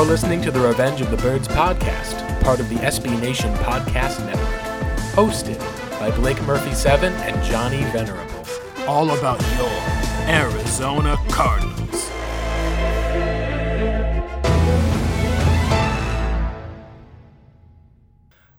You're listening to the Revenge of the Birds podcast, part of the SB Nation Podcast Network. Hosted by Blake Murphy 7 and Johnny Venerable. All about your Arizona Cardinals.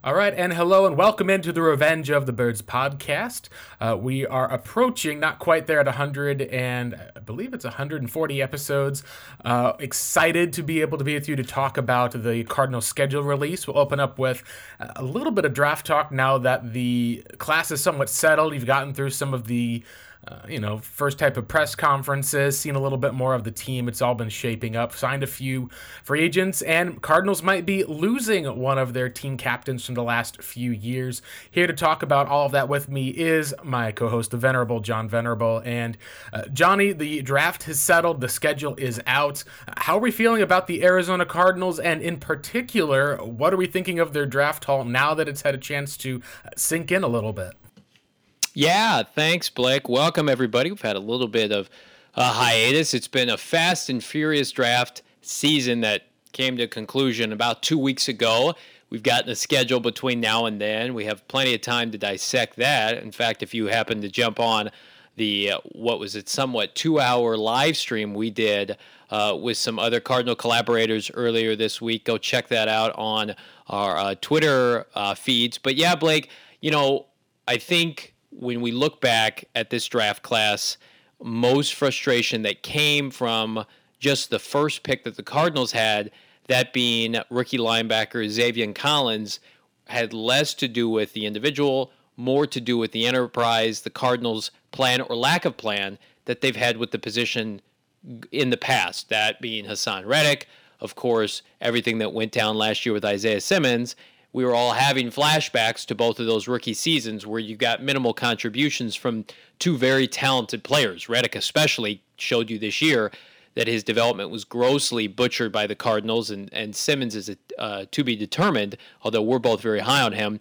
All right, and hello and welcome into the Revenge of the Birds podcast. Uh, we are approaching, not quite there at 100, and I believe it's 140 episodes. Uh, excited to be able to be with you to talk about the Cardinal schedule release. We'll open up with a little bit of draft talk now that the class is somewhat settled. You've gotten through some of the uh, you know, first type of press conferences, seen a little bit more of the team. It's all been shaping up. Signed a few free agents, and Cardinals might be losing one of their team captains from the last few years. Here to talk about all of that with me is my co host, the Venerable John Venerable. And uh, Johnny, the draft has settled, the schedule is out. How are we feeling about the Arizona Cardinals? And in particular, what are we thinking of their draft haul now that it's had a chance to sink in a little bit? Yeah, thanks, Blake. Welcome, everybody. We've had a little bit of a hiatus. It's been a fast and furious draft season that came to conclusion about two weeks ago. We've gotten a schedule between now and then. We have plenty of time to dissect that. In fact, if you happen to jump on the uh, what was it, somewhat two-hour live stream we did uh, with some other Cardinal collaborators earlier this week, go check that out on our uh, Twitter uh, feeds. But yeah, Blake, you know, I think when we look back at this draft class, most frustration that came from just the first pick that the Cardinals had, that being rookie linebacker Zaven Collins, had less to do with the individual, more to do with the enterprise, the Cardinals' plan or lack of plan that they've had with the position in the past. That being Haason Reddick, of course, everything that went down last year with Isaiah Simmons, we were all having flashbacks to both of those rookie seasons where you got minimal contributions from two very talented players. Reddick, especially, showed you this year that his development was grossly butchered by the Cardinals, and, and Simmons is a, uh, to be determined, although we're both very high on him.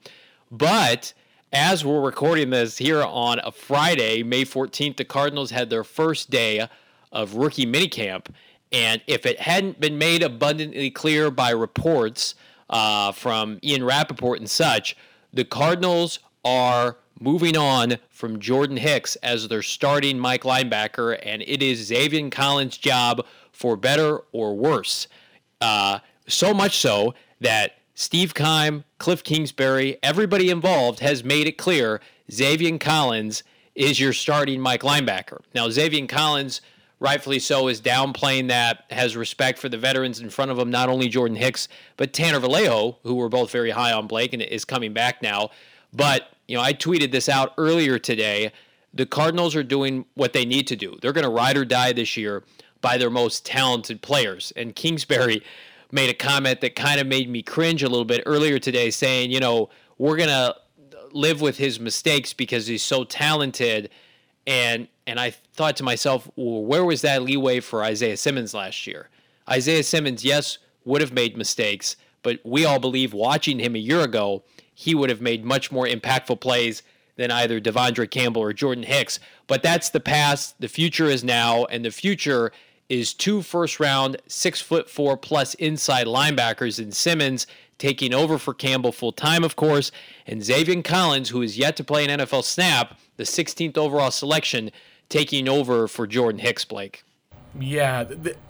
But as we're recording this here on a Friday, May 14th, the Cardinals had their first day of rookie minicamp. And if it hadn't been made abundantly clear by reports, uh, from Ian Rapoport and such, the Cardinals are moving on from Jordan Hicks as their starting Mike linebacker, and it is Zaven Collins' job for better or worse. Uh, so much so that Steve Keim, Cliff Kingsbury, everybody involved has made it clear Zaven Collins is your starting Mike linebacker. Now, Zaven Collins rightfully so, is downplaying that, has respect for the veterans in front of him, not only Jordan Hicks, but Tanner Vallejo, who were both very high on Blake and is coming back now. But, you know, I tweeted this out earlier today. The Cardinals are doing what they need to do. They're going to ride or die this year by their most talented players. And Kingsbury made a comment that kind of made me cringe a little bit earlier today, saying, you know, we're going to live with his mistakes because he's so talented and and I thought to myself, well, where was that leeway for Isaiah Simmons last year? Isaiah Simmons, yes, would have made mistakes, but we all believe watching him a year ago, he would have made much more impactful plays than either De'Vondre Campbell or Jordan Hicks. But that's the past. The future is now, and the future is two first round, six foot four plus inside linebackers in Simmons taking over for Campbell full time, of course, and Zaven Collins, who is yet to play an NFL snap, the 16th overall selection, taking over for Jordan Hicks, Blake. Yeah,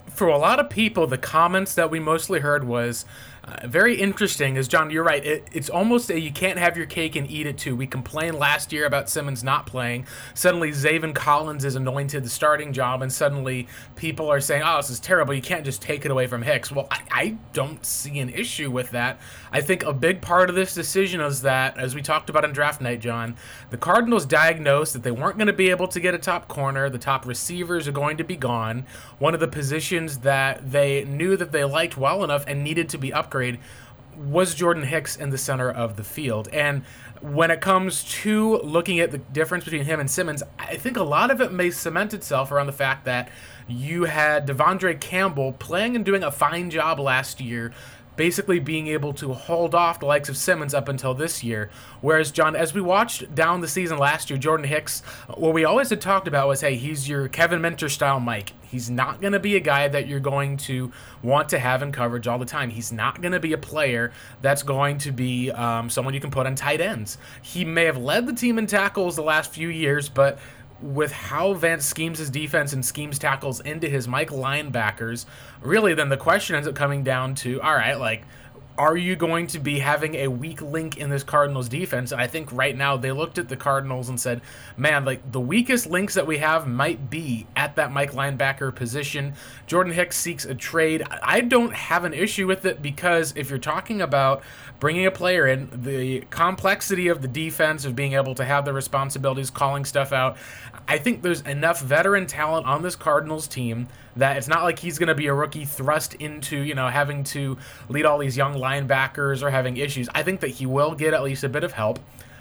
for a lot of people, the comments that we mostly heard was very interesting. Is John, you're right. It, it's almost a you can't have your cake and eat it too. We complained last year about Simmons not playing. Suddenly, Zaven Collins is anointed the starting job, and suddenly people are saying, "Oh, this is terrible. You can't just take it away from Hicks." Well, I, I don't see an issue with that. I think a big part of this decision is that, as we talked about on draft night, John, the Cardinals diagnosed that they weren't going to be able to get a top corner. The top receivers are going to be gone. One of the positions that they knew that they liked well enough and needed to be upgraded was Jordan Hicks in the center of the field. And when it comes to looking at the difference between him and Simmons, I think a lot of it may cement itself around the fact that you had De'Vondre Campbell playing and doing a fine job last year basically being able to hold off the likes of Simmons up until this year. Whereas, John, as we watched down the season last year, Jordan Hicks, what we always had talked about was hey, he's your Kevin Minter style Mike. He's not going to be a guy that you're going to want to have in coverage all the time. He's not going to be a player that's going to be um, someone you can put on tight ends. He may have led the team in tackles the last few years, but with how Vance schemes his defense and schemes tackles into his Mike linebackers, really then the question ends up coming down to all right, like are you going to be having a weak link in this Cardinals defense? And I think right now they looked at the Cardinals and said, man, like the weakest links that we have might be at that Mike linebacker position. Jordan Hicks seeks a trade. I don't have an issue with it because if you're talking about bringing a player in, the complexity of the defense, of being able to have the responsibilities, calling stuff out, I think there's enough veteran talent on this Cardinals team that it's not like he's going to be a rookie thrust into, you know, having to lead all these young linebackers or having issues. I think that he will get at least a bit of help.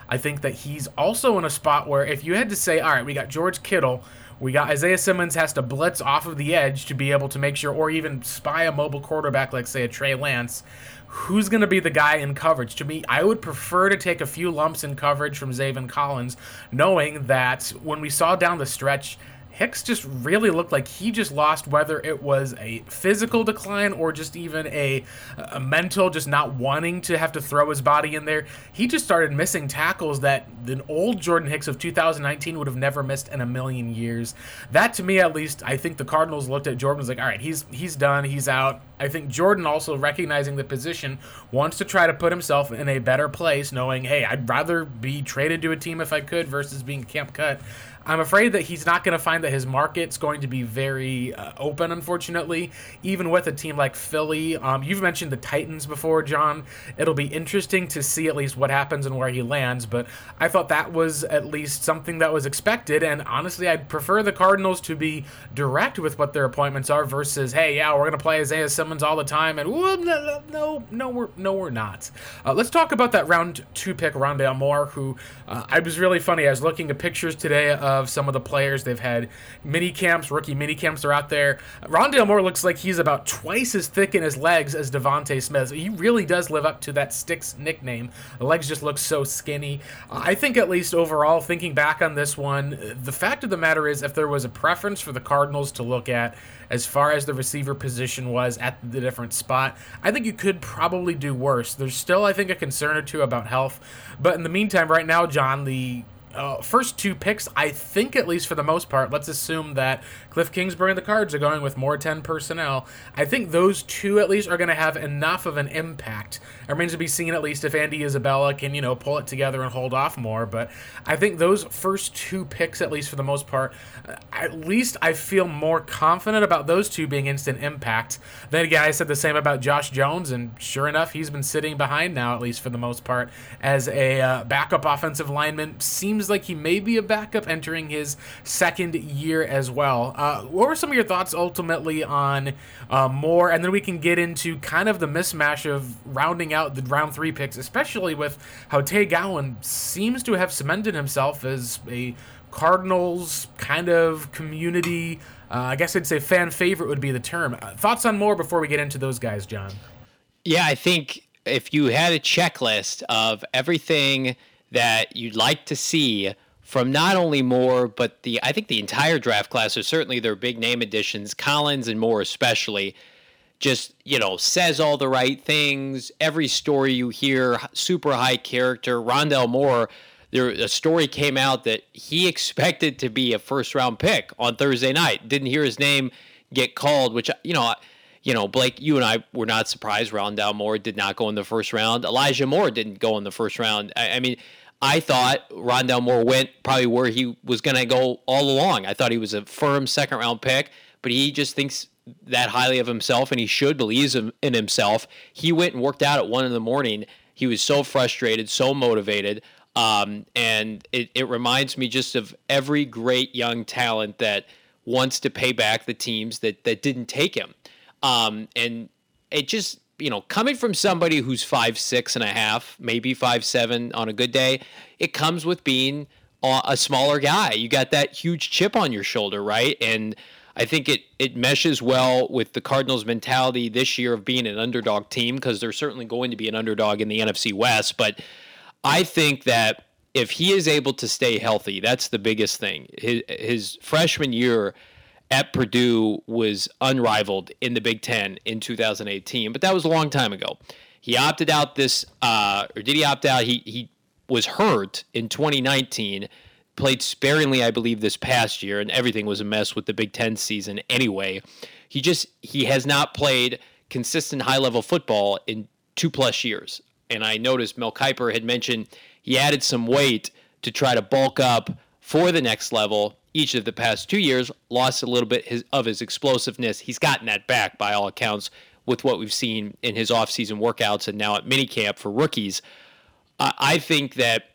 I think that he's also in a spot where if you had to say, all right, we got George Kittle, we got Isaiah Simmons has to blitz off of the edge to be able to make sure, or even spy a mobile quarterback like, say, a Trey Lance. Who's going to be the guy in coverage? To me, I would prefer to take a few lumps in coverage from Zaven Collins, knowing that when we saw down the stretch, Hicks just really looked like he just lost whether it was a physical decline or just even a, a mental, just not wanting to have to throw his body in there. He just started missing tackles that the old Jordan Hicks of 2019 would have never missed in a million years. That to me, at least, I think the Cardinals looked at Jordan was like, all right, he's he's done, he's out. I think Jordan also recognizing the position wants to try to put himself in a better place, knowing, hey, I'd rather be traded to a team if I could versus being camp cut. I'm afraid that he's not going to find that his market's going to be very uh, open, unfortunately, even with a team like Philly. Um, you've mentioned the Titans before, John. It'll be interesting to see at least what happens and where he lands, but I thought that was at least something that was expected, and honestly, I'd prefer the Cardinals to be direct with what their appointments are versus, hey, yeah, we're going to play Isaiah Simmons all the time, and no, no, no, no, we're, no, we're not. Uh, let's talk about that round two pick, Rondale Moore, who uh, I was really funny. I was looking at pictures today of of some of the players. They've had mini camps, rookie mini camps are out there. Rondale Moore looks like he's about twice as thick in his legs as DeVonta Smith. He really does live up to that Sticks nickname. The legs just look so skinny. I think, at least overall, thinking back on this one, the fact of the matter is, if there was a preference for the Cardinals to look at as far as the receiver position was at the different spot, I think you could probably do worse. There's still, I think, a concern or two about health. But in the meantime, right now, John, the uh, first two picks, I think, at least for the most part, let's assume that Cliff Kingsbury and the Cards are going with more 10 personnel. I think those two, at least, are going to have enough of an impact. It remains to be seen, at least, if Andy Isabella can, you know, pull it together and hold off more. But I think those first two picks, at least for the most part, uh, at least I feel more confident about those two being instant impact. Then again, I said the same about Josh Jones, and sure enough, he's been sitting behind now, at least for the most part, as a uh, backup offensive lineman. Seems like he may be a backup entering his second year as well. Uh, what were some of your thoughts ultimately on uh, Moore? And then we can get into kind of the mismatch of rounding out the round three picks, especially with how Tay Gowan seems to have cemented himself as a Cardinals kind of community. Uh, I guess I'd say fan favorite would be the term. Uh, thoughts on Moore before we get into those guys, John? Yeah, I think if you had a checklist of everything that you'd like to see from not only Moore, but the I think the entire draft class, or certainly their big name additions, Collins and Moore especially, just you know says all the right things. Every story you hear, super high character. Rondale Moore, there a story came out that he expected to be a first round pick on Thursday night. Didn't hear his name get called, which you know. You know, Blake, you and I were not surprised. Rondale Moore did not go in the first round. Elijah Moore didn't go in the first round. I, I mean, I thought Rondale Moore went probably where he was going to go all along. I thought he was a firm second round pick, but he just thinks that highly of himself and he should believe in himself. He went and worked out at one in the morning. He was so frustrated, so motivated. Um, and it, it reminds me just of every great young talent that wants to pay back the teams that, that didn't take him. Um, and it just you know, coming from somebody who's five six and a half, maybe five seven on a good day, it comes with being a smaller guy. You got that huge chip on your shoulder, right? And I think it it meshes well with the Cardinals' mentality this year of being an underdog team because they're certainly going to be an underdog in the NFC West. But I think that if he is able to stay healthy, that's the biggest thing. His, his freshman year at Purdue was unrivaled in the Big Ten in 2018, but that was a long time ago. He opted out this, uh, or did he opt out? He he was hurt in 2019 played sparingly, I believe, this past year, and everything was a mess with the Big Ten season anyway. He just he has not played consistent high level football in two plus years. And I noticed Mel Kiper had mentioned he added some weight to try to bulk up for the next level. Each of the past two years lost a little bit his, of his explosiveness. He's gotten that back by all accounts with what we've seen in his offseason workouts and now at minicamp for rookies. I think that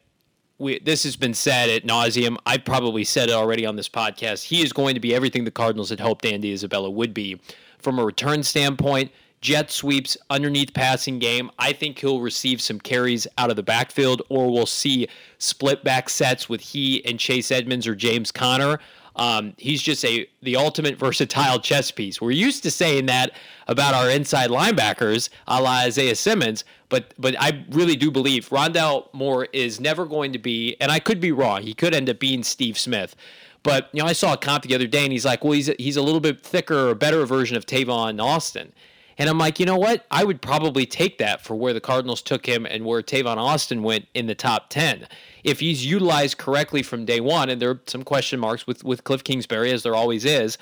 we, this has been said at nauseum. I've probably said it already on this podcast. He is going to be everything the Cardinals had hoped Andy Isabella would be. From a return standpoint, jet sweeps, underneath passing game. I think he'll receive some carries out of the backfield, or we'll see split back sets with he and Chase Edmonds or James Conner. Um, he's just a the ultimate versatile chess piece. We're used to saying that about our inside linebackers, a la Isaiah Simmons, but but I really do believe Rondale Moore is never going to be, and I could be wrong. He could end up being Steve Smith. But you know, I saw a comp the other day, and he's like, "Well, he's a, he's a little bit thicker or better version of Tavon Austin." And I'm like, you know what? I would probably take that for where the Cardinals took him and where Tavon Austin went in the top 10 if he's utilized correctly from day one, and there are some question marks with, with Cliff Kingsbury, as there always is,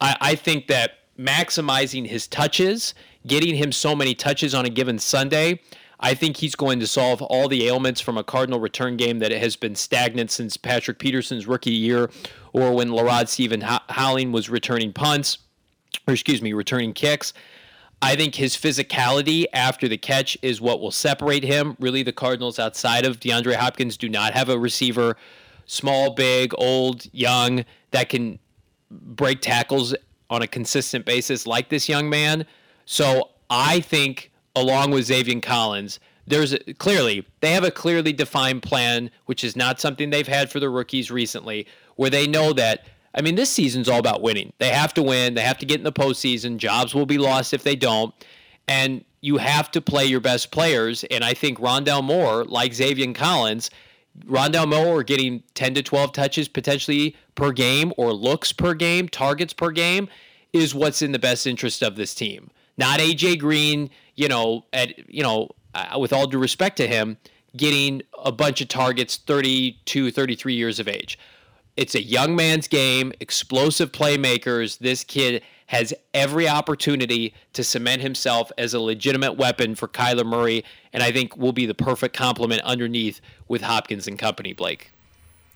I, I think that maximizing his touches, getting him so many touches on a given Sunday, I think he's going to solve all the ailments from a Cardinal return game that has been stagnant since Patrick Peterson's rookie year or when LaRod Stephens-Howling was returning punts, or excuse me, returning kicks. I think his physicality after the catch is what will separate him. Really, the Cardinals outside of DeAndre Hopkins do not have a receiver, small, big, old, young, that can break tackles on a consistent basis like this young man. So I think, along with Zaven Collins, there's a, clearly they have a clearly defined plan, which is not something they've had for the rookies recently, where they know that I mean, this season's all about winning. They have to win. They have to get in the postseason. Jobs will be lost if they don't. And you have to play your best players. And I think Rondale Moore, like Zaven Collins, Rondale Moore getting 10 to 12 touches potentially per game or looks per game, targets per game, is what's in the best interest of this team. Not AJ Green, you know, at you know, uh, with all due respect to him, getting a bunch of targets 32, 33 years of age. It's a young man's game, explosive playmakers. This kid has every opportunity to cement himself as a legitimate weapon for Kyler Murray, and I think will be the perfect complement underneath with Hopkins and company, Blake.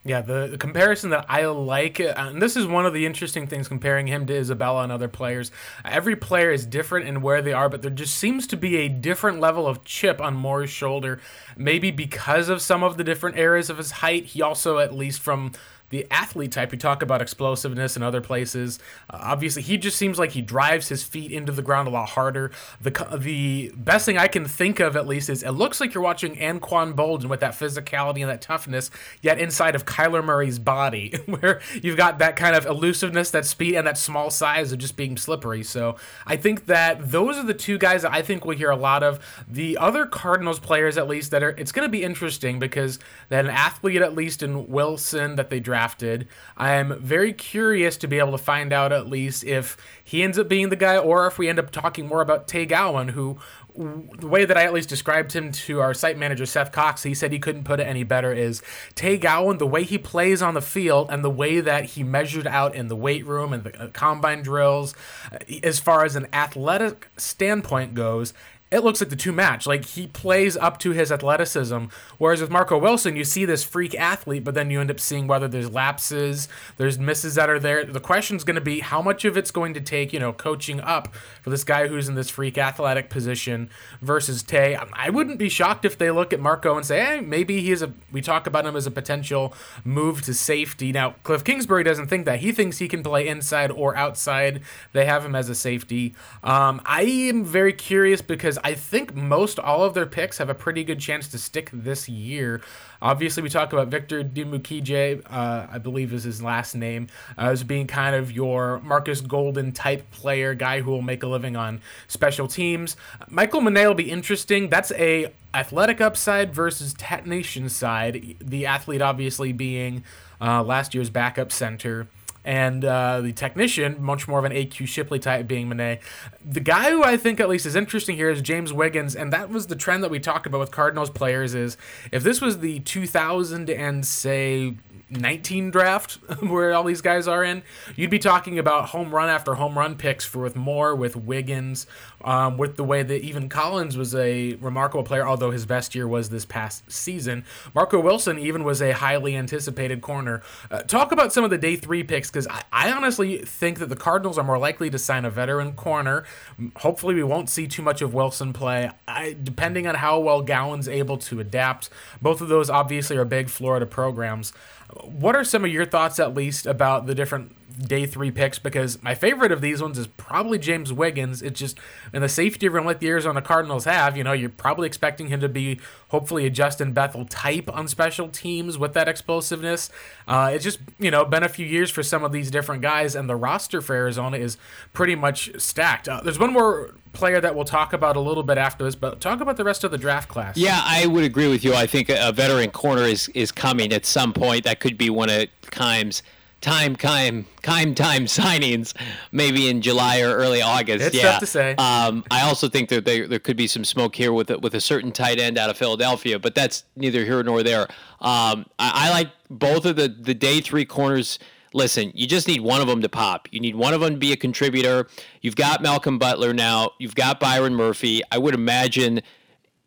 Yeah, the, the, comparison that I like, uh, and this is one of the interesting things comparing him to Isabella and other players. Every player is different in where they are, but there just seems to be a different level of chip on Moore's shoulder. Maybe because of some of the different areas of his height. He also, at least from the athlete type, we talk about explosiveness in other places. Uh, obviously, he just seems like he drives his feet into the ground a lot harder. The the best thing I can think of, at least, is it looks like you're watching Anquan Boldin with that physicality and that toughness, yet inside of Kyler Murray's body, where you've got that kind of elusiveness, that speed, and that small size of just being slippery. So I think that those are the two guys that I think we'll hear a lot of. The other Cardinals players, at least, that are it's going to be interesting because had an athlete, at least in Wilson, that they drafted drafted. I am very curious to be able to find out at least if he ends up being the guy or if we end up talking more about Tay Gowan, who the way that I at least described him to our site manager Seth Cox, he said he couldn't put it any better. Is Tay Gowan the way he plays on the field and the way that he measured out in the weight room and the combine drills, as far as an athletic standpoint goes, it looks like the two match. Like he plays up to his athleticism. Whereas with Marco Wilson, you see this freak athlete, but then you end up seeing whether there's lapses, there's misses that are there. The question's going to be how much of it's going to take, you know, coaching up for this guy who's in this freak athletic position versus Tay. I wouldn't be shocked if they look at Marco and say, hey, maybe he's a, we talk about him as a potential move to safety. Now, Cliff Kingsbury doesn't think that. He thinks he can play inside or outside. They have him as a safety. Um, I am very curious because I think most all of their picks have a pretty good chance to stick this year. Obviously, we talk about Victor Dimukeje, uh, I believe is his last name, uh, as being kind of your Markus Golden type player, guy who will make a living on special teams. Michael Menet will be interesting. That's a athletic upside versus technician side. The athlete obviously being uh, last year's backup center and uh, the technician, much more of an AQ Shipley type being Menet. The guy who I think at least is interesting here is James Wiggins, and that was the trend that we talked about with Cardinals players is if this was the 2000 and say 19 draft where all these guys are in, you'd be talking about home run after home run picks for with Moore, with Wiggins, um, with the way that even Collins was a remarkable player, although his best year was this past season. Marco Wilson even was a highly anticipated corner. Uh, talk about some of the day three picks because I, I honestly think that the Cardinals are more likely to sign a veteran corner. Hopefully, we won't see too much of Wilson play. I, depending on how well Gowan's able to adapt, both of those obviously are big Florida programs. What are some of your thoughts, at least, about the different day three picks? Because my favorite of these ones is probably James Wiggins. It's just in the safety room like the Arizona Cardinals have, you know, you're probably expecting him to be hopefully a Justin Bethel type on special teams with that explosiveness. Uh, it's just, you know, been a few years for some of these different guys, and the roster for Arizona is pretty much stacked. Uh, there's one more player that we'll talk about a little bit after this, but talk about the rest of the draft class. Yeah, I would agree with you. I think a veteran corner is, is coming at some point. That could be one of Keim's time, time, time, time signings, maybe in July or early August. It's yeah. tough to say. Um, I also think that there, there could be some smoke here with a, with a certain tight end out of Philadelphia, but that's neither here nor there. Um, I, I like both of the the day three corners listen, you just need one of them to pop. You need one of them to be a contributor. You've got Malcolm Butler now. You've got Byron Murphy. I would imagine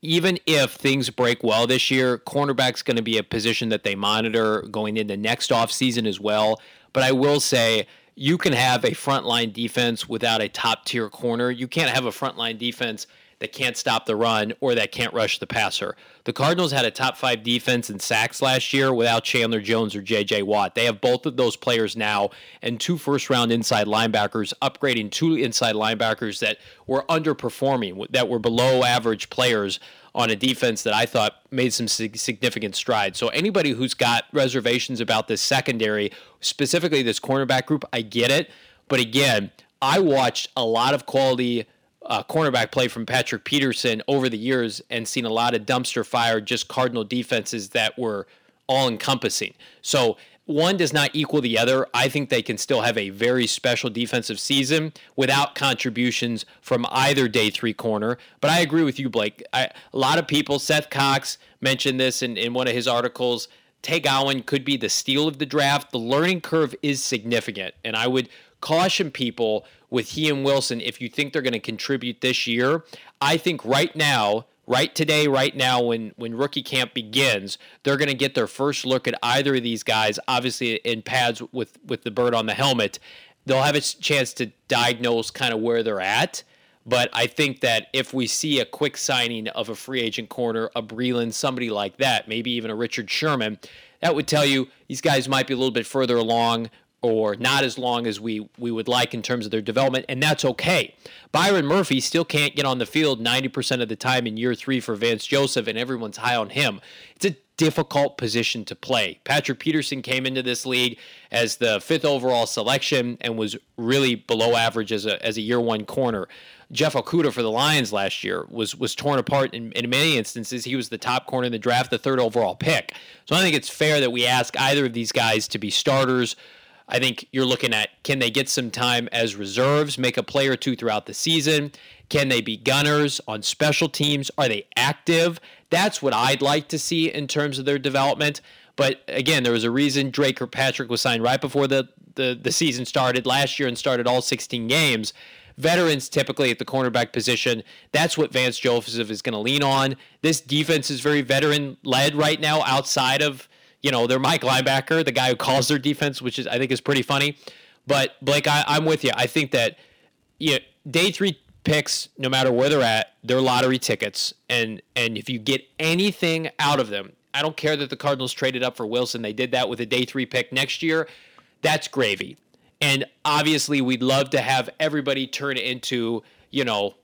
even if things break well this year, cornerback's going to be a position that they monitor going into next offseason as well. But I will say you can have a frontline defense without a top tier corner. You can't have a frontline defense that can't stop the run or that can't rush the passer. The Cardinals had a top five defense in sacks last year without Chandler Jones or J.J. Watt. They have both of those players now and two first round inside linebackers, upgrading two inside linebackers that were underperforming, that were below average players on a defense that I thought made some significant strides. So anybody who's got reservations about this secondary, specifically this cornerback group, I get it. But again, I watched a lot of quality uh, cornerback play from Patrick Peterson over the years and seen a lot of dumpster fire, just Cardinal defenses that were all encompassing. So one does not equal the other. I think they can still have a very special defensive season without contributions from either day three corner. But I agree with you, Blake. I, a lot of people, Seth Cox mentioned this in, in one of his articles. Tay Gowan could be the steal of the draft. The learning curve is significant. And I would caution people with he and Wilson if you think they're going to contribute this year. I think right now, right today, right now, when when rookie camp begins, they're going to get their first look at either of these guys. Obviously, in pads with with the bird on the helmet, they'll have a chance to diagnose kind of where they're at. But I think that if we see a quick signing of a free agent corner, a Breeland, somebody like that, maybe even a Richard Sherman, that would tell you these guys might be a little bit further along or not as long as we, we would like in terms of their development, and that's okay. Byron Murphy still can't get on the field 90% of the time in year three for Vance Joseph, and everyone's high on him. It's a difficult position to play. Patrick Peterson came into this league as the fifth overall selection and was really below average as a, as a year one corner. Jeff Okudah for the Lions last year was was torn apart in, in many instances. He was the top corner in the draft, the third overall pick. So I think it's fair that we ask either of these guys to be starters I think you're looking at can they get some time as reserves, make a play or two throughout the season? Can they be gunners on special teams? Are they active? That's what I'd like to see in terms of their development. But again, there was a reason Dre Kirkpatrick was signed right before the, the, the season started last year and started all 16 games. Veterans typically at the cornerback position, that's what Vance Joseph is going to lean on. This defense is very veteran led right now outside of you know, they're Mike linebacker, the guy who calls their defense, which is I think is pretty funny. But Blake, I, am with you. I think that you know, day three picks, no matter where they're at, they're lottery tickets, and and if you get anything out of them, I don't care that the Cardinals traded up for Wilson. They did that with a day three pick next year. That's gravy. And obviously, we'd love to have everybody turn into you know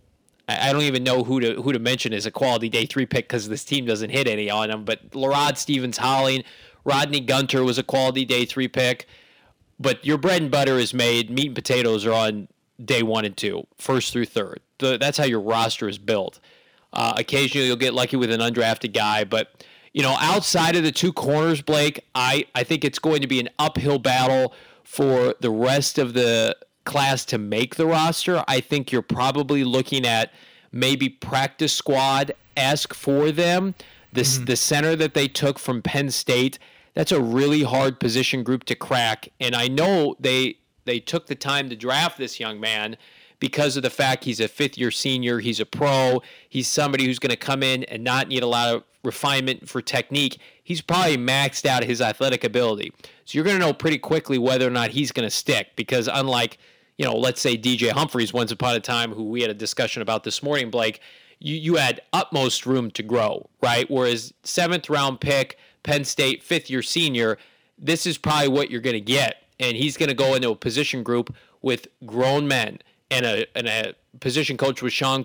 I don't even know who to who to mention as a quality day three pick because this team doesn't hit any on them. But LaRod Stephens-Howling, Rodney Gunter was a quality day three pick. But your bread and butter is made. Meat and potatoes are on day one and two, first through third. That's how your roster is built. Uh, occasionally, you'll get lucky with an undrafted guy, but you know, outside of the two corners, Blake, I, I think it's going to be an uphill battle for the rest of the class to make the roster. I think you're probably looking at maybe practice squad esque for them. This mm-hmm. the center that they took from Penn State. That's a really hard position group to crack, and I know they they took the time to draft this young man because of the fact he's a fifth year senior, he's a pro, he's somebody who's going to come in and not need a lot of refinement for technique. He's probably maxed out his athletic ability. So you're going to know pretty quickly whether or not he's going to stick because unlike, you know, let's say DJ Humphries once upon a time who we had a discussion about this morning, Blake, you, you had utmost room to grow, right? Whereas seventh round pick, Penn State, fifth year senior, this is probably what you're going to get. And he's going to go into a position group with grown men and a, and a position coach with Sean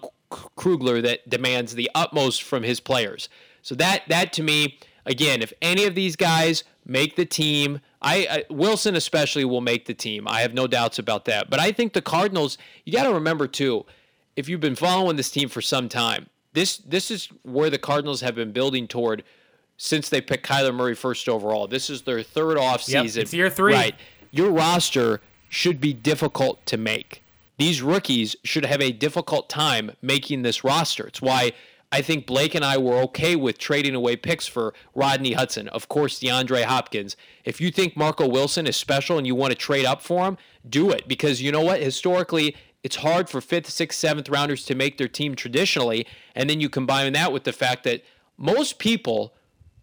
Kugler that demands the utmost from his players. So that that to me, again, if any of these guys make the team, I, I Wilson especially will make the team. I have no doubts about that. But I think the Cardinals, you got to remember too, if you've been following this team for some time, this this is where the Cardinals have been building toward since they picked Kyler Murray first overall. This is their third offseason. Yep, it's year three. Right. Your roster should be difficult to make these rookies should have a difficult time making this roster. It's why I think Blake and I were okay with trading away picks for Rodney Hudson, of course, DeAndre Hopkins. If you think Marco Wilson is special and you want to trade up for him, do it because you know what? Historically, it's hard for fifth, sixth, seventh rounders to make their team traditionally. And then you combine that with the fact that most people,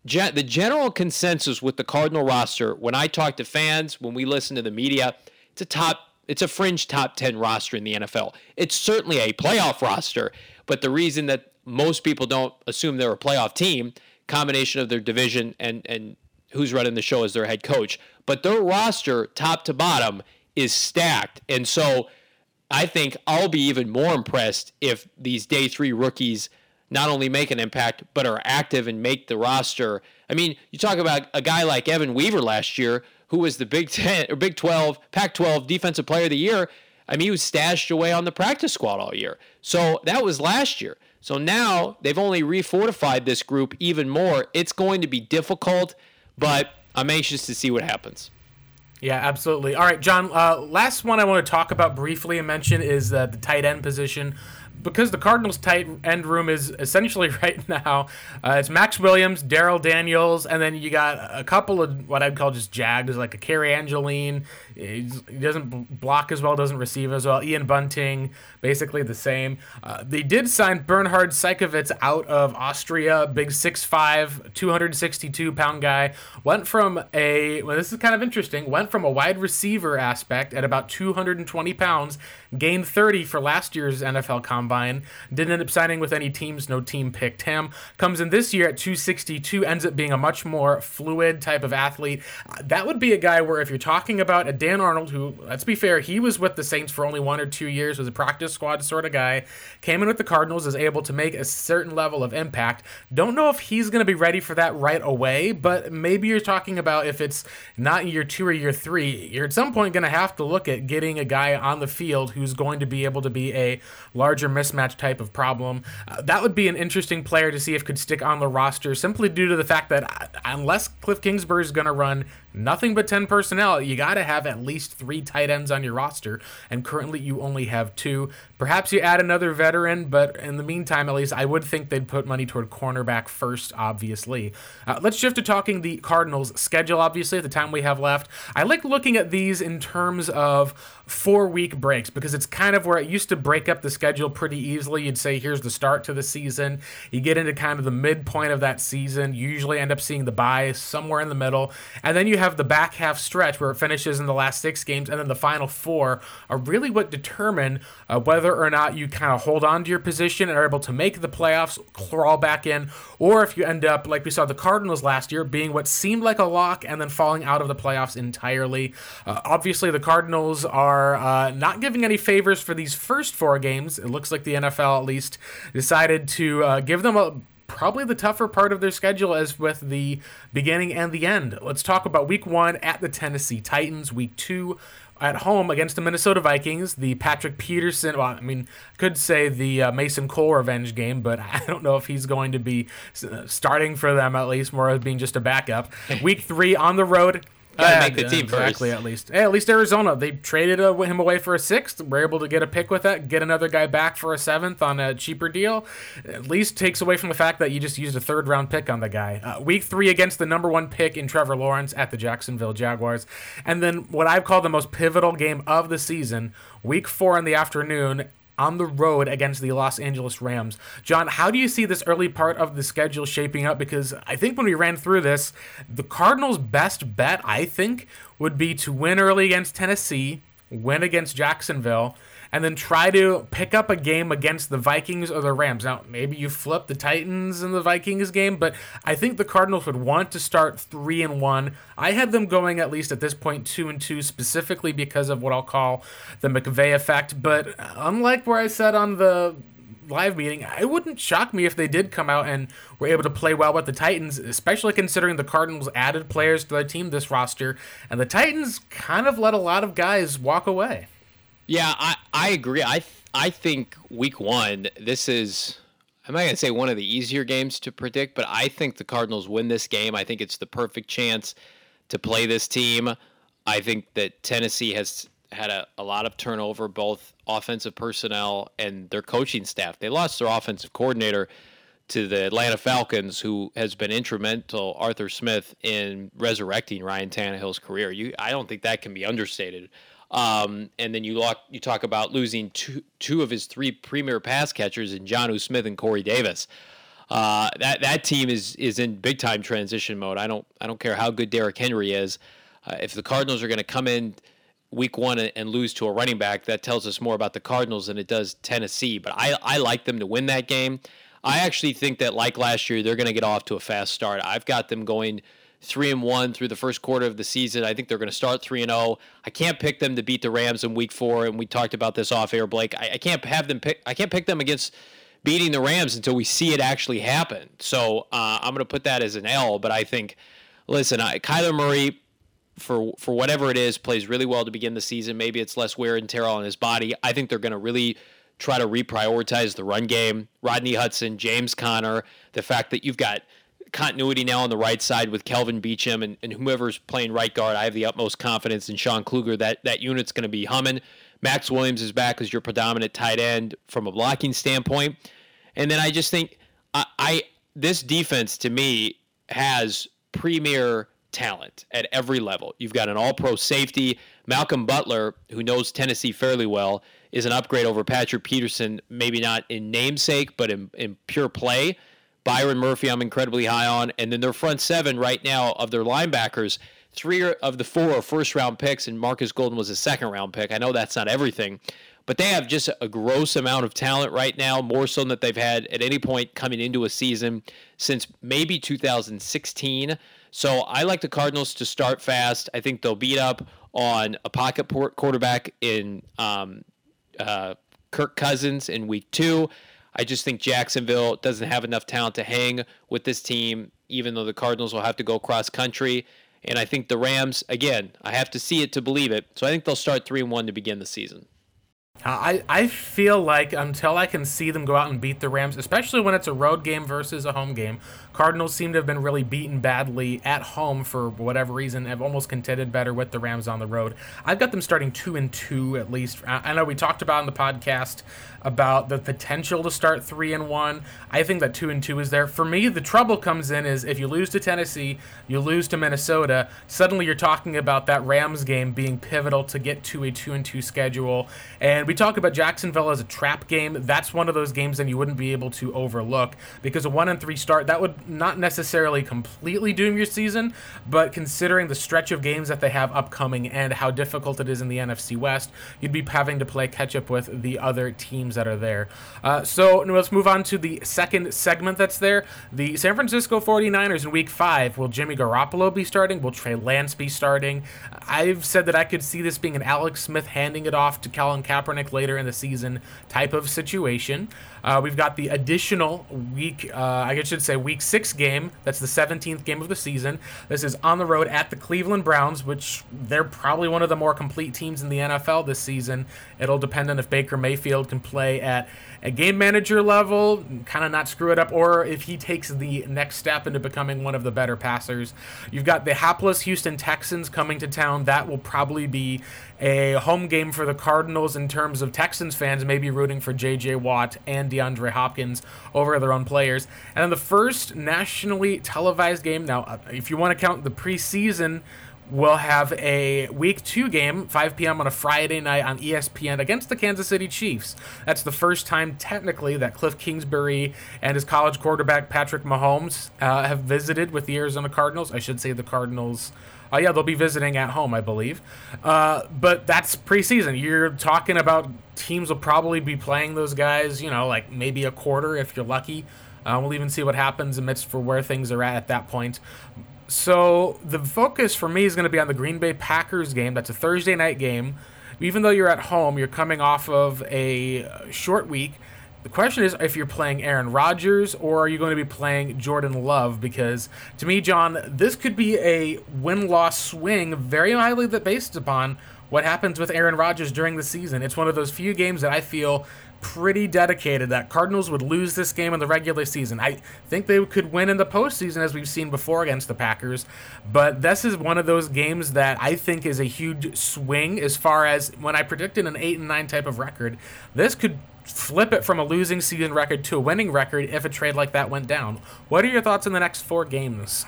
the general consensus with the Cardinal roster, when I talk to fans, when we listen to the media, it's a top it's a fringe top 10 roster in the NFL. It's certainly a playoff roster, but the reason that most people don't assume they're a playoff team, combination of their division and and who's running the show as their head coach, but their roster top to bottom is stacked. And so I think I'll be even more impressed if these day 3 rookies not only make an impact but are active and make the roster. I mean, you talk about a guy like Evan Weaver last year who was the Big Ten or Big Twelve, Pac-12 Defensive Player of the Year. I mean, he was stashed away on the practice squad all year. So that was last year. So now they've only refortified this group even more. It's going to be difficult, but I'm anxious to see what happens. Yeah, absolutely. All right, John. Uh, last one I want to talk about briefly and mention is uh, the tight end position because the Cardinals' tight end room is essentially right now, uh, it's Maxx Williams, Darrell Daniels, and then you got a couple of what I'd call just jagged, like a Cary Angeline. He doesn't block as well, doesn't receive as well. Ian Bunting, basically the same. Uh, they did sign Bernhard Seikovits out of Austria, big 6'5", 262 pound guy. Went from a well, this is kind of interesting. Went from a wide receiver aspect at about 220 pounds, gained 30 for last year's NFL Combine combine. Didn't end up signing with any teams. No team picked him. Comes in this year at 262. Ends up being a much more fluid type of athlete. Uh, that would be a guy where if you're talking about a Dan Arnold, who let's be fair, he was with the Saints for only one or two years, was a practice squad sort of guy. Came in with the Cardinals, is able to make a certain level of impact. Don't know if he's going to be ready for that right away, but maybe you're talking about if it's not year two or year three, you're at some point going to have to look at getting a guy on the field who's going to be able to be a larger mismatch type of problem. Uh, that would be an interesting player to see if could stick on the roster simply due to the fact that uh, unless Cliff Kingsbury is going to run nothing but 10 personnel, you got to have at least three tight ends on your roster. And currently you only have two. Perhaps you add another veteran, but in the meantime, at least, I would think they'd put money toward cornerback first, obviously. Uh, let's shift to talking the Cardinals' schedule, obviously, at the time we have left. I like looking at these in terms of four week breaks because it's kind of where it used to break up the schedule pretty easily. You'd say, here's the start to the season. You get into kind of the midpoint of that season, you usually end up seeing the bye somewhere in the middle. And then you have the back half stretch where it finishes in the last six games and then the final four are really what determine uh, whether or not you kind of hold on to your position and are able to make the playoffs, crawl back in, or if you end up like we saw the Cardinals last year being what seemed like a lock and then falling out of the playoffs entirely. Uh, obviously, the Cardinals are uh, not giving any favors for these first four games. It looks like the NFL at least decided to uh, give them a probably the tougher part of their schedule as with the beginning and the end. Let's talk about week one at the Tennessee Titans, week two at home against the Minnesota Vikings, the Patrick Peterson, well, I mean, could say the uh, Mason Cole revenge game, but I don't know if he's going to be uh, starting for them at least, more as being just a backup. Week three on the road Gotta make the team exactly. first. At least, hey, at least Arizona they traded uh, him away for a sixth. We're able to get a pick with that, get another guy back for a seventh on a cheaper deal. At least takes away from the fact that you just used a third round pick on the guy. Uh, week three against the number one pick in Trevor Lawrence at the Jacksonville Jaguars, and then what I've called the most pivotal game of the season. Week four in the afternoon on the road against the Los Angeles Rams. John, how do you see this early part of the schedule shaping up? Because I think when we ran through this, the Cardinals' best bet, I think, would be to win early against Tennessee, win against Jacksonville, and then try to pick up a game against the Vikings or the Rams. Now, maybe you flip the Titans in the Vikings game, but I think the Cardinals would want to start three and one. I had them going at least at this point two and two, specifically because of what I'll call the McVay effect. But unlike where I said on the live meeting, it wouldn't shock me if they did come out and were able to play well with the Titans, especially considering the Cardinals added players to their team this roster, and the Titans kind of let a lot of guys walk away. Yeah, I, I agree. I I think week one, this is I'm not gonna say one of the easier games to predict, but I think the Cardinals win this game. I think it's the perfect chance to play this team. I think that Tennessee has had a, a lot of turnover, both offensive personnel and their coaching staff. They lost their offensive coordinator to the Atlanta Falcons, who has been instrumental, Arthur Smith, in resurrecting Ryan Tannehill's career. You, I don't think that can be understated. Um, and then you lock, you talk about losing two two of his three premier pass catchers in Jonnu Smith and Corey Davis. Uh, that that team is is in big time transition mode. I don't I don't care how good Derrick Henry is. Uh, if the Cardinals are going to come in week one and, and lose to a running back, that tells us more about the Cardinals than it does Tennessee. But I I like them to win that game. I actually think that like last year, they're going to get off to a fast start. I've got them going three and one through the first quarter of the season. I think they're going to start three and zero. Oh. I can't pick them to beat the Rams in Week Four, and we talked about this off air, Blake. I, I can't have them pick. I can't pick them against beating the Rams until we see it actually happen. So uh, I'm going to put that as an L. But I think, listen, I, Kyler Murray. For for whatever it is, plays really well to begin the season. Maybe it's less wear and tear on his body. I think they're going to really try to reprioritize the run game. Rodney Hudson, James Conner, the fact that you've got continuity now on the right side with Kelvin Beachum and, and playing right guard. I have the utmost confidence in Sean Kugler that that unit's going to be humming. Maxx Williams is back as your predominant tight end from a blocking standpoint, and then I just think I, I this defense to me has premier talent at every level. You've got an all-pro safety, Malcolm Butler, who knows Tennessee fairly well, is an upgrade over Patrick Peterson, maybe not in namesake, but in, in pure play. Byron Murphy, I'm incredibly high on. And then their front seven right now of their linebackers, three of the four are first round picks, and Markus Golden was a second round pick. I know that's not everything, but they have just a gross amount of talent right now, more so than they've had at any point coming into a season since maybe 2016. So I like the Cardinals to start fast. I think they'll beat up on a pocket quarterback in um, uh, Kirk Cousins in week two. I just think Jacksonville doesn't have enough talent to hang with this team, even though the Cardinals will have to go cross country. And I think the Rams, again, I have to see it to believe it. So I think they'll start 3 1 to begin the season. Uh, I, I feel like until I can see them go out and beat the Rams, especially when it's a road game versus a home game, Cardinals seem to have been really beaten badly at home for whatever reason. Have almost contended better with the Rams on the road. I've got them starting two and two at least. I know we talked about in the podcast about the potential to start three and one. I think that two and two is there. For me, the trouble comes in is if you lose to Tennessee, you lose to Minnesota. Suddenly, you're talking about that Rams game being pivotal to get to a two and two schedule. And we talk about Jacksonville as a trap game. That's one of those games that you wouldn't be able to overlook because a one and three start that would not necessarily completely doom your season, but considering the stretch of games that they have upcoming and how difficult it is in the NFC West, you'd be having to play catch up with the other teams that are there. Uh, so let's move on to the second segment that's there. The San Francisco 49ers in week five. Will Jimmy Garoppolo be starting? Will Trey Lance be starting? I've said that I could see this being an Alex Smith handing it off to Colin Kaepernick later in the season type of situation. Uh, we've got the additional week, uh, I should say week six game. That's the 17th game of the season. This is on the road at the Cleveland Browns, which they're probably one of the more complete teams in the NFL this season. It'll depend on if Baker Mayfield can play at a game manager level, kind of not screw it up, or if he takes the next step into becoming one of the better passers. You've got the hapless Houston Texans coming to town. That will probably be a home game for the Cardinals in terms of Texans fans maybe rooting for J.J. Watt and DeAndre Hopkins over their own players. And then the first nationally televised game. Now, uh, if you want to count the preseason we'll have a week two game, 5 p.m. on a Friday night on ESPN against the Kansas City Chiefs. That's the first time, technically, that Cliff Kingsbury and his college quarterback Patrick Mahomes uh, have visited with the Arizona Cardinals. I should say the Cardinals. Oh, yeah, they'll be visiting at home, I believe. Uh, but that's preseason. You're talking about teams will probably be playing those guys, you know, like maybe a quarter if you're lucky. Uh, we'll even see what happens amidst for where things are at at that point. So the focus for me is going to be on the Green Bay Packers game. That's a Thursday night game. Even though you're at home, you're coming off of a short week. The question is if you're playing Aaron Rodgers or are you going to be playing Jordan Love? Because to me, John, this could be a win loss swing very highly that based upon what happens with Aaron Rodgers during the season. It's one of those few games that I feel pretty dedicated that Cardinals would lose this game in the regular season. I think they could win in the postseason, as we've seen before against the Packers. But this is one of those games that I think is a huge swing as far as when I predicted an 8 and 9 type of record. This could flip it from a losing season record to a winning record if a trade like that went down. What are your thoughts on the next four games?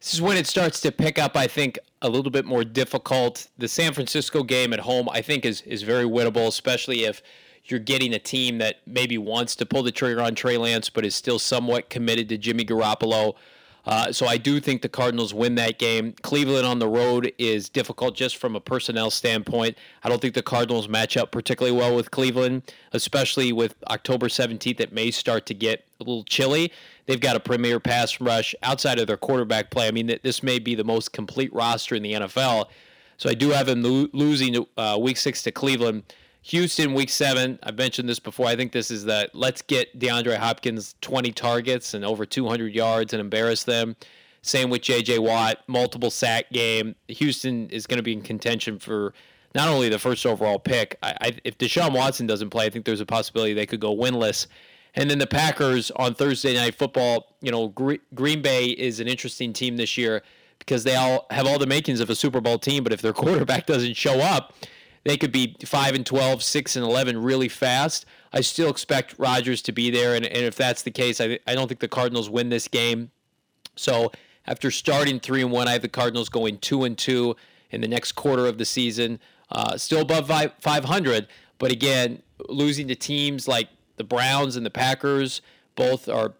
This is when it starts to pick up, I think, a little bit more difficult. The San Francisco game at home, I think, is is very winnable, especially if you're getting a team that maybe wants to pull the trigger on Trey Lance, but is still somewhat committed to Jimmy Garoppolo. Uh, so I do think the Cardinals win that game. Cleveland on the road is difficult just from a personnel standpoint. I don't think the Cardinals match up particularly well with Cleveland, especially with October 17th. It may start to get a little chilly. They've got a premier pass rush outside of their quarterback play. I mean, this may be the most complete roster in the NFL. So I do have them lo- losing uh, week six to Cleveland. Houston, week seven. I've mentioned this before. I think this is that let's get DeAndre Hopkins 20 targets and over 200 yards and embarrass them. Same with J.J. Watt, multiple sack game. Houston is going to be in contention for not only the first overall pick. I, I, if Deshaun Watson doesn't play, I think there's a possibility they could go winless. And then the Packers on Thursday Night Football. You know, Green Bay is an interesting team this year because they all have all the makings of a Super Bowl team, but if their quarterback doesn't show up, they could be 5 and 12, 6 and 11 really fast. I still expect Rodgers to be there. And, and if that's the case, I, I don't think the Cardinals win this game. So after starting 3 and 1, I have the Cardinals going 2 and 2 in the next quarter of the season. Uh, still above 500. But again, losing to teams like the Browns and the Packers, both are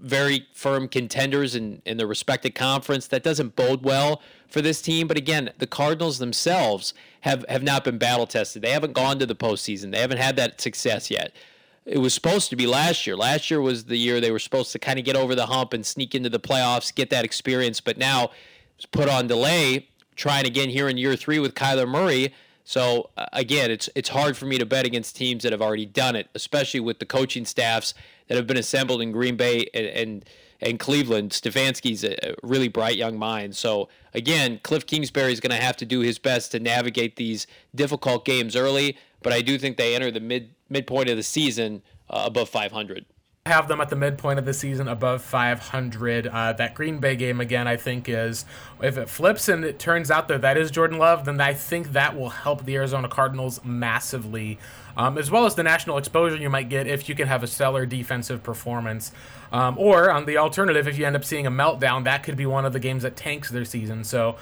very firm contenders in, in the respected conference. That doesn't bode well for this team. But again, the Cardinals themselves have, have not been battle tested. They haven't gone to the postseason. They haven't had that success yet. It was supposed to be last year. Last year was the year they were supposed to kind of get over the hump and sneak into the playoffs, get that experience. But now it's put on delay, trying again here in year three with Kyler Murray. So uh, again, it's it's hard for me to bet against teams that have already done it, especially with the coaching staffs that have been assembled in Green Bay and and, and Cleveland. Stefanski's a really bright young mind. So again, Cliff Kingsbury is going to have to do his best to navigate these difficult games early. But I do think they enter the mid midpoint of the season uh, above 500. Have them at the midpoint of the season above 500. Uh, that Green Bay game again, I think is if it flips and it turns out that that is Jordan Love, then I think that will help the Arizona Cardinals massively, um, as well as the national exposure you might get if you can have a stellar defensive performance. Um, or on the alternative, if you end up seeing a meltdown, that could be one of the games that tanks their season. So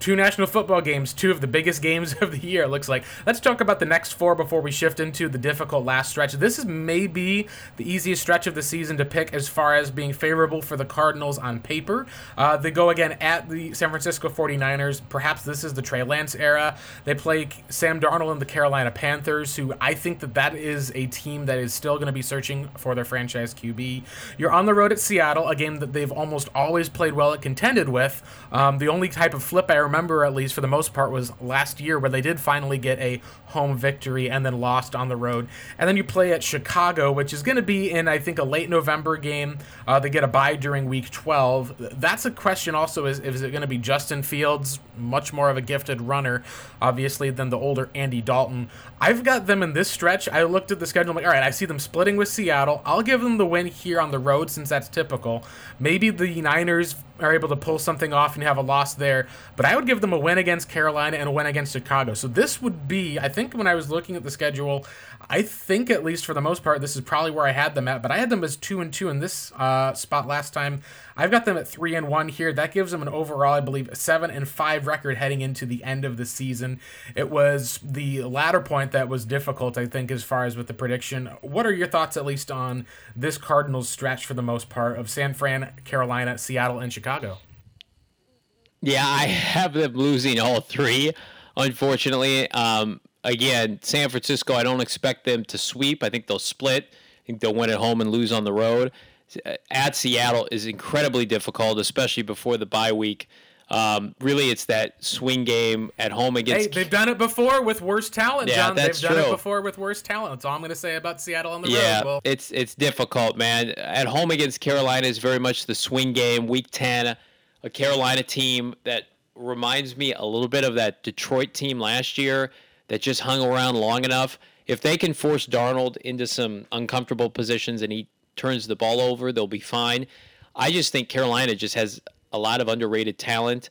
two national football games, two of the biggest games of the year, it looks like. Let's talk about the next four before we shift into the difficult last stretch. This is maybe the easiest stretch of the season to pick as far as being favorable for the Cardinals on paper. Uh, they go again at the San Francisco 49ers. Perhaps this is the Trey Lance era. They play Sam Darnold and the Carolina Panthers, who I think that that is a team that is still going to be searching for their franchise QB. You're on the road at Seattle, a game that they've almost always played well at contended with. Um, the only type of flip I remember, at least for the most part, was last year where they did finally get a home victory and then lost on the road. And then you play at Chicago, which is going to be in, I think, a late November game. Uh, they get a bye during week 12. That's a question also is, is it going to be Justin Fields, much more of a gifted runner, obviously, than the older Andy Dalton? I've got them in this stretch. I looked at the schedule. I'm like, all right, I see them splitting with Seattle. I'll give them the win here on the road since that's typical. Maybe the Niners are able to pull something off and have a loss there, but I would give them a win against Carolina and a win against Chicago. So this would be, I think, when I was looking at the schedule, I think at least for the most part, this is probably where I had them at. But I had them as two and two in this uh, spot last time. I've got them at three and one here. That gives them an overall, I believe, seven and five record heading into the end of the season. It was the latter point that was difficult, I think, as far as with the prediction. What are your thoughts, at least, on this Cardinals stretch for the most part of San Fran, Carolina, Seattle, and Chicago? Yeah, I have them losing all three, unfortunately. Um, again, San Francisco, I don't expect them to sweep. I think they'll split. I think they'll win at home and lose on the road at Seattle is incredibly difficult, especially before the bye week. Um, really, it's that swing game at home against. Hey, they've done it before with worse talent, yeah, John. That's they've done true. it before with worse talent. That's all I'm going to say about Seattle on the yeah, road. Yeah, it's it's difficult, man. At home against Carolina is very much the swing game. Week ten, a Carolina team that reminds me a little bit of that Detroit team last year that just hung around long enough. If they can force Darnold into some uncomfortable positions and he turns the ball over, they'll be fine. I just think Carolina just has a lot of underrated talent.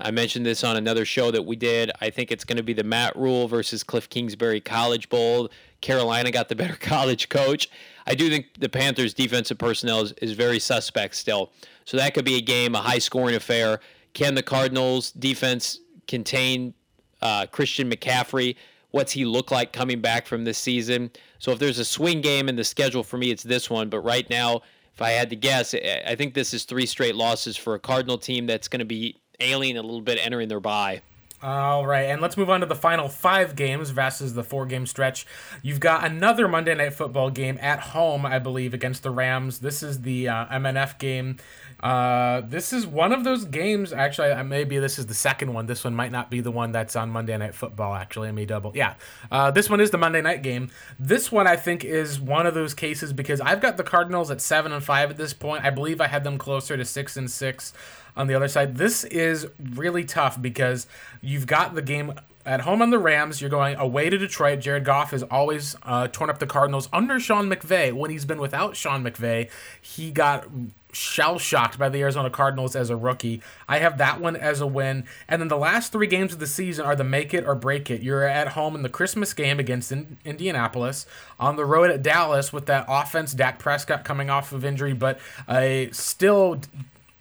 I mentioned this on another show that we did. I think it's going to be the Matt Rhule versus Cliff Kingsbury College Bowl. Carolina got the better college coach. I do think the Panthers' defensive personnel is, is very suspect still. So that could be a game, a high scoring affair. Can the Cardinals' defense contain uh, Christian McCaffrey? What's he look like coming back from this season? So if there's a swing game in the schedule for me, it's this one. But right now, if I had to guess, I think this is three straight losses for a Cardinal team that's going to be ailing a little bit entering their bye. All right, and let's move on to the final five games versus the four game stretch. You've got another Monday Night Football game at home, I believe, against the Rams. This is the uh, MNF game. Uh, this is one of those games. Actually, maybe this is the second one. This one might not be the one that's on Monday Night Football. Actually, I may double. Yeah, uh, this one is the Monday night game. This one I think is one of those cases because I've got the Cardinals at seven and five at this point. I believe I had them closer to six and six on the other side. This is really tough because you've got the game at home on the Rams. You're going away to Detroit. Jared Goff has always uh, torn up the Cardinals under Sean McVay. When he's been without Sean McVay, he got shell shocked by the Arizona Cardinals as a rookie. I have that one as a win. And then the last three games of the season are the make it or break it. You're at home in the Christmas game against in- Indianapolis, on the road at Dallas with that offense, Dak Prescott coming off of injury, but a still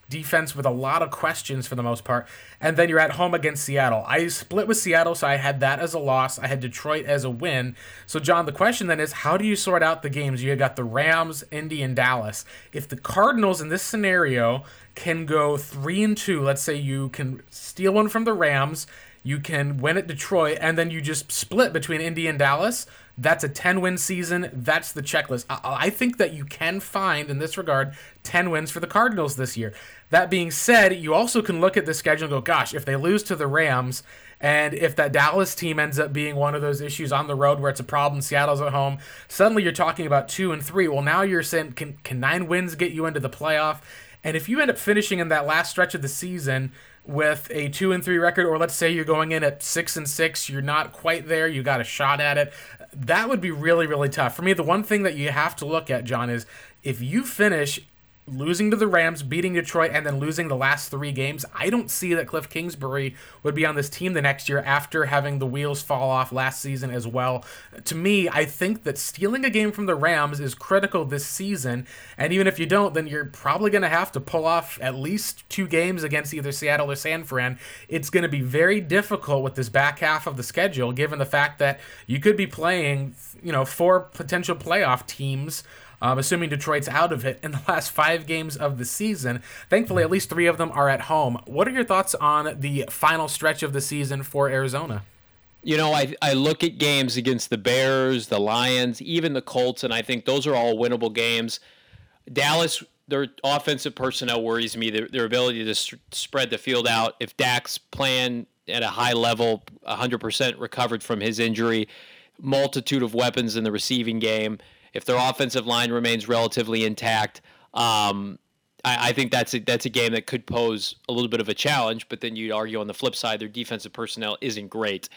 defense with a lot of questions for the most part. And then you're at home against Seattle. I split with Seattle, so I had that as a loss. I had Detroit as a win. So, John, the question then is how do you sort out the games? You got the Rams, Indy, and Dallas. If the Cardinals in this scenario can go three and two, let's say you can steal one from the Rams, you can win at Detroit, and then you just split between Indy and Dallas that's a 10 win season. That's the checklist. I, I, think that you can find, in this regard, 10 wins for the Cardinals this year. That being said, you also can look at the schedule and go, gosh, if they lose to the Rams, and if that Dallas team ends up being one of those issues on the road where it's a problem, Seattle's at home, suddenly you're talking about two and three. Well, now you're saying, can, can nine wins get you into the playoff? And if you end up finishing in that last stretch of the season, with a two and three record, or let's say you're going in at six and six, you're not quite there, you got a shot at it. That would be really, really tough. For me, the one thing that you have to look at, John, is if you finish losing to the Rams, beating Detroit, and then losing the last three games, I don't see that Cliff Kingsbury would be on this team the next year after having the wheels fall off last season as well. To me, I think that stealing a game from the Rams is critical this season, and even if you don't, then you're probably going to have to pull off at least two games against either Seattle or San Fran. It's going to be very difficult with this back half of the schedule, given the fact that you could be playing, you know, four potential playoff teams um, assuming Detroit's out of it in the last five games of the season. Thankfully, at least three of them are at home. What are your thoughts on the final stretch of the season for Arizona? You know, I, I look at games against the Bears, the Lions, even the Colts, and I think those are all winnable games. Dallas, their offensive personnel worries me. Their, their ability to s- spread the field out. If Dak's playing at a high level, 100% recovered from his injury, multitude of weapons in the receiving game if their offensive line remains relatively intact, um, I, I, think that's a, that's a game that could pose a little bit of a challenge. But then you'd argue on the flip side, their defensive personnel isn't great.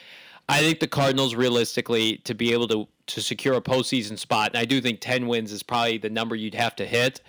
I think the Cardinals, realistically, to be able to to secure a postseason spot, and I do think ten wins is probably the number you'd have to hit.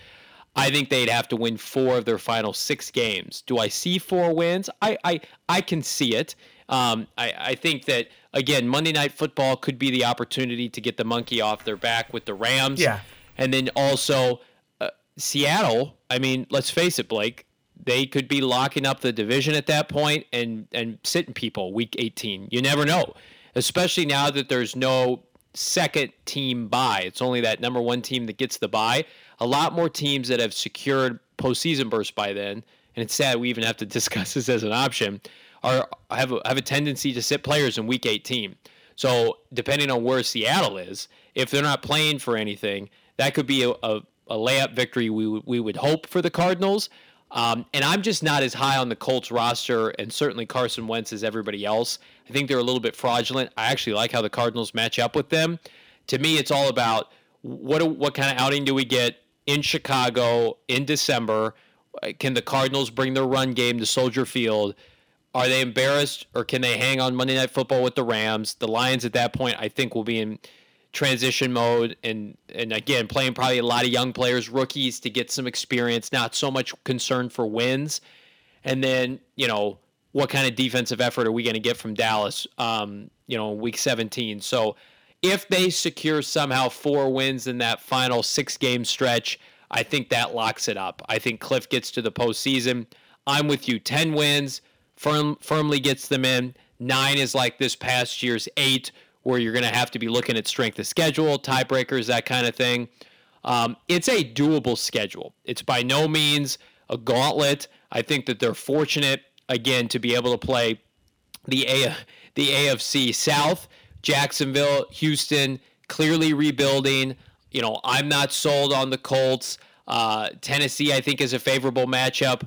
I think they'd have to win four of their final six games. Do I see four wins? I I, I can see it. Um, I, I think that again, Monday Night Football could be the opportunity to get the monkey off their back with the Rams. Yeah. And then also uh, Seattle. I mean, let's face it, Blake. They could be locking up the division at that point and and sitting people week 18. You never know, especially now that there's no second team bye. It's only that number one team that gets the bye. A lot more teams that have secured postseason burst by then, and it's sad we even have to discuss this as an option are have a, have a tendency to sit players in week 18. So depending on where Seattle is, if they're not playing for anything, that could be a, a, a layup victory we would we would hope for the Cardinals. Um, and I'm just not as high on the Colts roster and certainly Carson Wentz as everybody else. I think they're a little bit fraudulent. I actually like how the Cardinals match up with them. To me, it's all about what what kind of outing do we get in Chicago in December? Can the Cardinals bring their run game to Soldier Field? Are they embarrassed or can they hang on Monday Night Football with the Rams? The Lions at that point, I think, will be in transition mode and and again playing probably a lot of young players, rookies to get some experience, not so much concerned for wins. And then, you know, what kind of defensive effort are we going to get from Dallas um, you know, week 17. So if they secure somehow four wins in that final six game stretch, I think that locks it up. I think Cliff gets to the postseason. I'm with you. 10 wins, firm, firmly gets them in. Nine is like this past year's eight, where you're going to have to be looking at strength of schedule, tiebreakers, that kind of thing. Um, it's a doable schedule. It's by no means a gauntlet. I think that they're fortunate again to be able to play the A- the AFC South, Jacksonville, Houston, clearly rebuilding. You know, I'm not sold on the Colts. Uh, Tennessee, I think, is a favorable matchup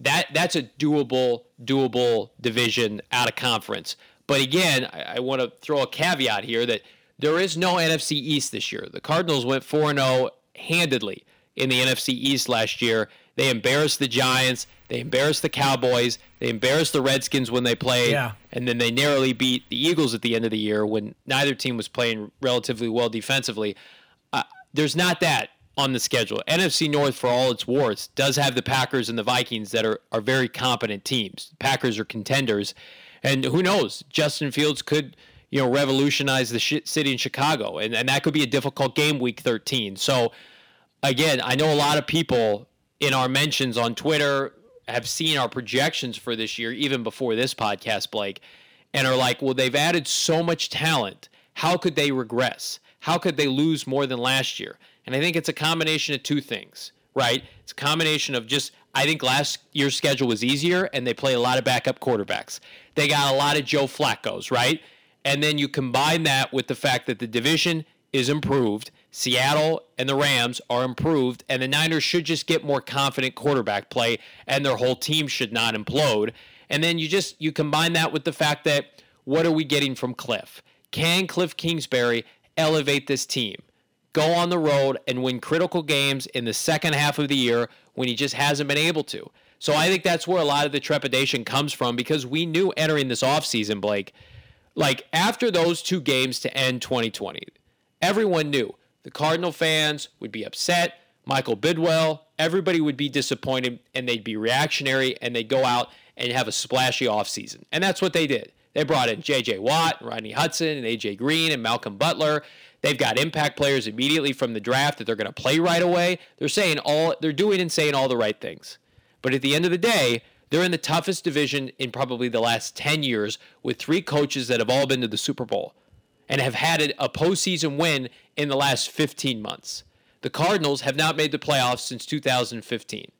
that that's a doable doable division out of conference. But again, I, I want to throw a caveat here that there is no NFC East this year. The Cardinals went 4 0 handedly in the NFC East last year. They embarrassed the Giants. They embarrassed the Cowboys. They embarrassed the Redskins when they played. Yeah. And then they narrowly beat the Eagles at the end of the year when neither team was playing relatively well defensively. Uh, there's not that on the schedule. NFC North, for all its warts, does have the Packers and the Vikings that are, are very competent teams. Packers are contenders. And who knows? Justin Fields could, you know, revolutionize the sh- city in Chicago. And, and that could be a difficult game week 13. So, again, I know a lot of people in our mentions on Twitter have seen our projections for this year, even before this podcast, Blake, and are like, well, they've added so much talent. How could they regress? How could they lose more than last year? And I think it's a combination of two things, right? It's a combination of just, I think last year's schedule was easier and they play a lot of backup quarterbacks. They got a lot of Joe Flacco's, right? And then you combine that with the fact that the division is improved. Seattle and the Rams are improved, and the Niners should just get more confident quarterback play, and their whole team should not implode. And then you just you combine that with the fact that what are we getting from Cliff? Can Cliff Kingsbury elevate this team? Go on the road and win critical games in the second half of the year when he just hasn't been able to. So I think that's where a lot of the trepidation comes from because we knew entering this offseason, Blake, like after those two games to end 2020, everyone knew the Cardinal fans would be upset. Michael Bidwill, everybody would be disappointed and they'd be reactionary and they'd go out and have a splashy offseason. And that's what they did. They brought in J.J. Watt, Rodney Hudson, and A.J. Green, and Malcolm Butler. They've got impact players immediately from the draft that they're going to play right away. They're saying all they're doing and saying all the right things. But at the end of the day, they're in the toughest division in probably the last 10 years with three coaches that have all been to the Super Bowl and have had a postseason win in the last 15 months. The Cardinals have not made the playoffs since 2015.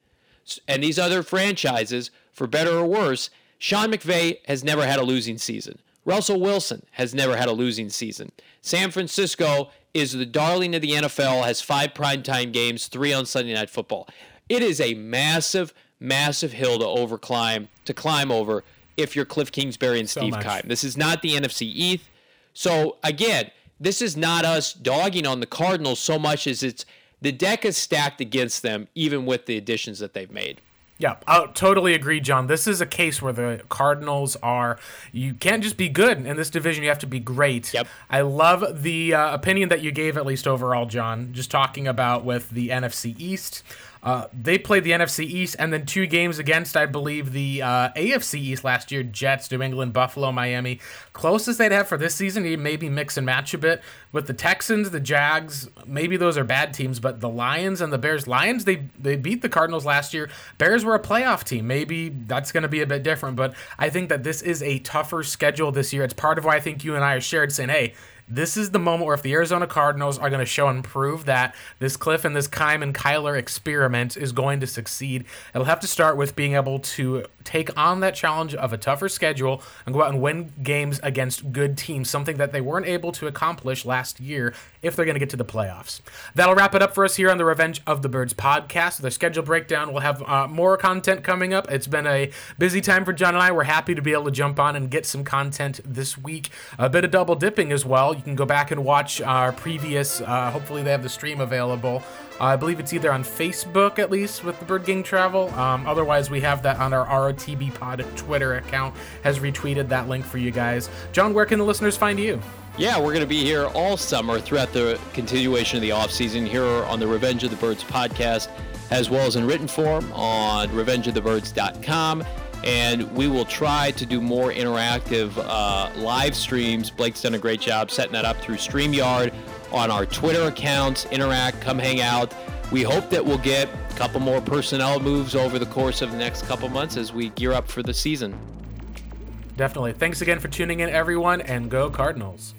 And these other franchises, for better or worse, Sean McVay has never had a losing season. Russell Wilson has never had a losing season. San Francisco is the darling of the NFL, has five primetime games, three on Sunday Night Football. It is a massive, massive hill to overclimb, to climb over if you're Cliff Kingsbury and Steve so Keim. This is not the NFC East. So again, this is not us dogging on the Cardinals so much as it's the deck is stacked against them, even with the additions that they've made. Yeah, I totally agree, John. This is a case where the Cardinals are. You can't just be good in this division. You have to be great. Yep. I love the uh, opinion that you gave, at least overall, John. Just talking about with the NFC East. Uh, they played the NFC East and then two games against, I believe, the uh, AFC East last year Jets, New England, Buffalo, Miami. Closest they'd have for this season, you maybe mix and match a bit with the Texans, the Jags. Maybe those are bad teams, but the Lions and the Bears. Lions, they, they beat the Cardinals last year. Bears were a playoff team. Maybe that's going to be a bit different, but I think that this is a tougher schedule this year. It's part of why I think you and I are shared saying, hey, this is the moment where if the Arizona Cardinals are going to show and prove that this Cliff and this Keim and Kyler experiment is going to succeed, it'll have to start with being able to take on that challenge of a tougher schedule and go out and win games against good teams, something that they weren't able to accomplish last year if they're going to get to the playoffs. That'll wrap it up for us here on the Revenge of the Birds podcast. The schedule breakdown, we'll have uh, more content coming up. It's been a busy time for John and I. We're happy to be able to jump on and get some content this week. A bit of double dipping as well. You can go back and watch our previous, uh, hopefully, they have the stream available. I believe it's either on Facebook at least with the Bird Gang Travel. Um, otherwise, we have that on our ROTB Pod Twitter account. Has retweeted that link for you guys. John, where can the listeners find you? Yeah, we're going to be here all summer throughout the continuation of the off season here on the Revenge of the Birds podcast, as well as in written form on revengeofthebirds.com. And we will try to do more interactive uh, live streams. Blake's done a great job setting that up through StreamYard on our Twitter accounts. Interact, come hang out. We hope that we'll get a couple more personnel moves over the course of the next couple months as we gear up for the season. Definitely. Thanks again for tuning in, everyone, and go Cardinals.